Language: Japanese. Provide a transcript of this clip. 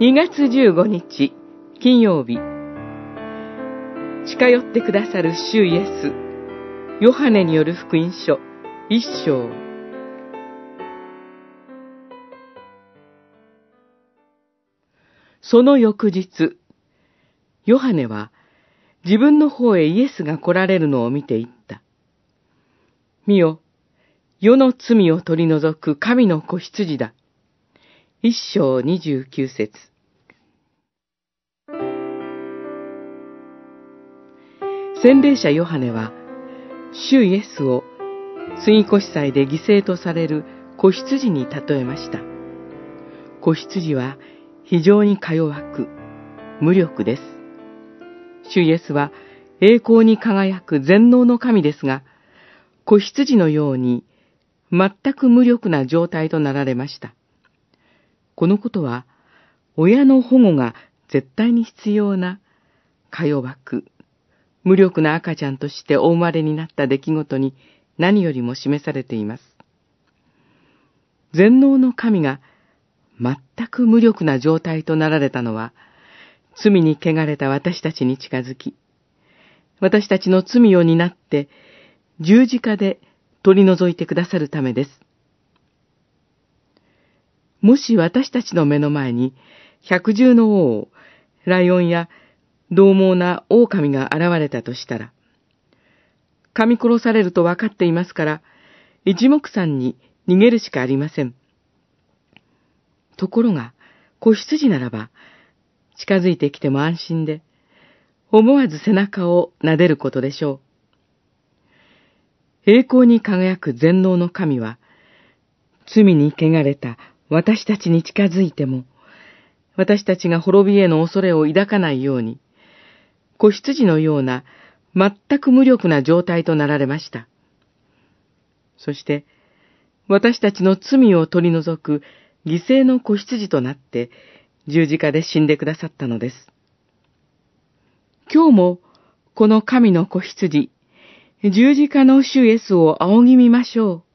2月15日、金曜日。近寄ってくださる主イエス、ヨハネによる福音書、一章。その翌日、ヨハネは自分の方へイエスが来られるのを見て言った。見よ、世の罪を取り除く神の子羊だ。一章二十九節洗礼者ヨハネは、主イエスを杉越祭で犠牲とされる子羊に例えました。子羊は非常にか弱く、無力です。主イエスは栄光に輝く全能の神ですが、子羊のように全く無力な状態となられました。このことは、親の保護が絶対に必要な、か弱く、無力な赤ちゃんとしてお生まれになった出来事に何よりも示されています。全能の神が全く無力な状態となられたのは、罪に汚れた私たちに近づき、私たちの罪を担って十字架で取り除いてくださるためです。もし私たちの目の前に百獣の王、ライオンや獰猛な狼が現れたとしたら、噛み殺されると分かっていますから、一目散に逃げるしかありません。ところが、子羊ならば、近づいてきても安心で、思わず背中を撫でることでしょう。栄光に輝く全能の神は、罪に汚れた私たちに近づいても、私たちが滅びへの恐れを抱かないように、子羊のような全く無力な状態となられました。そして、私たちの罪を取り除く犠牲の子羊となって十字架で死んでくださったのです。今日もこの神の子羊、十字架の主イエスを仰ぎ見ましょう。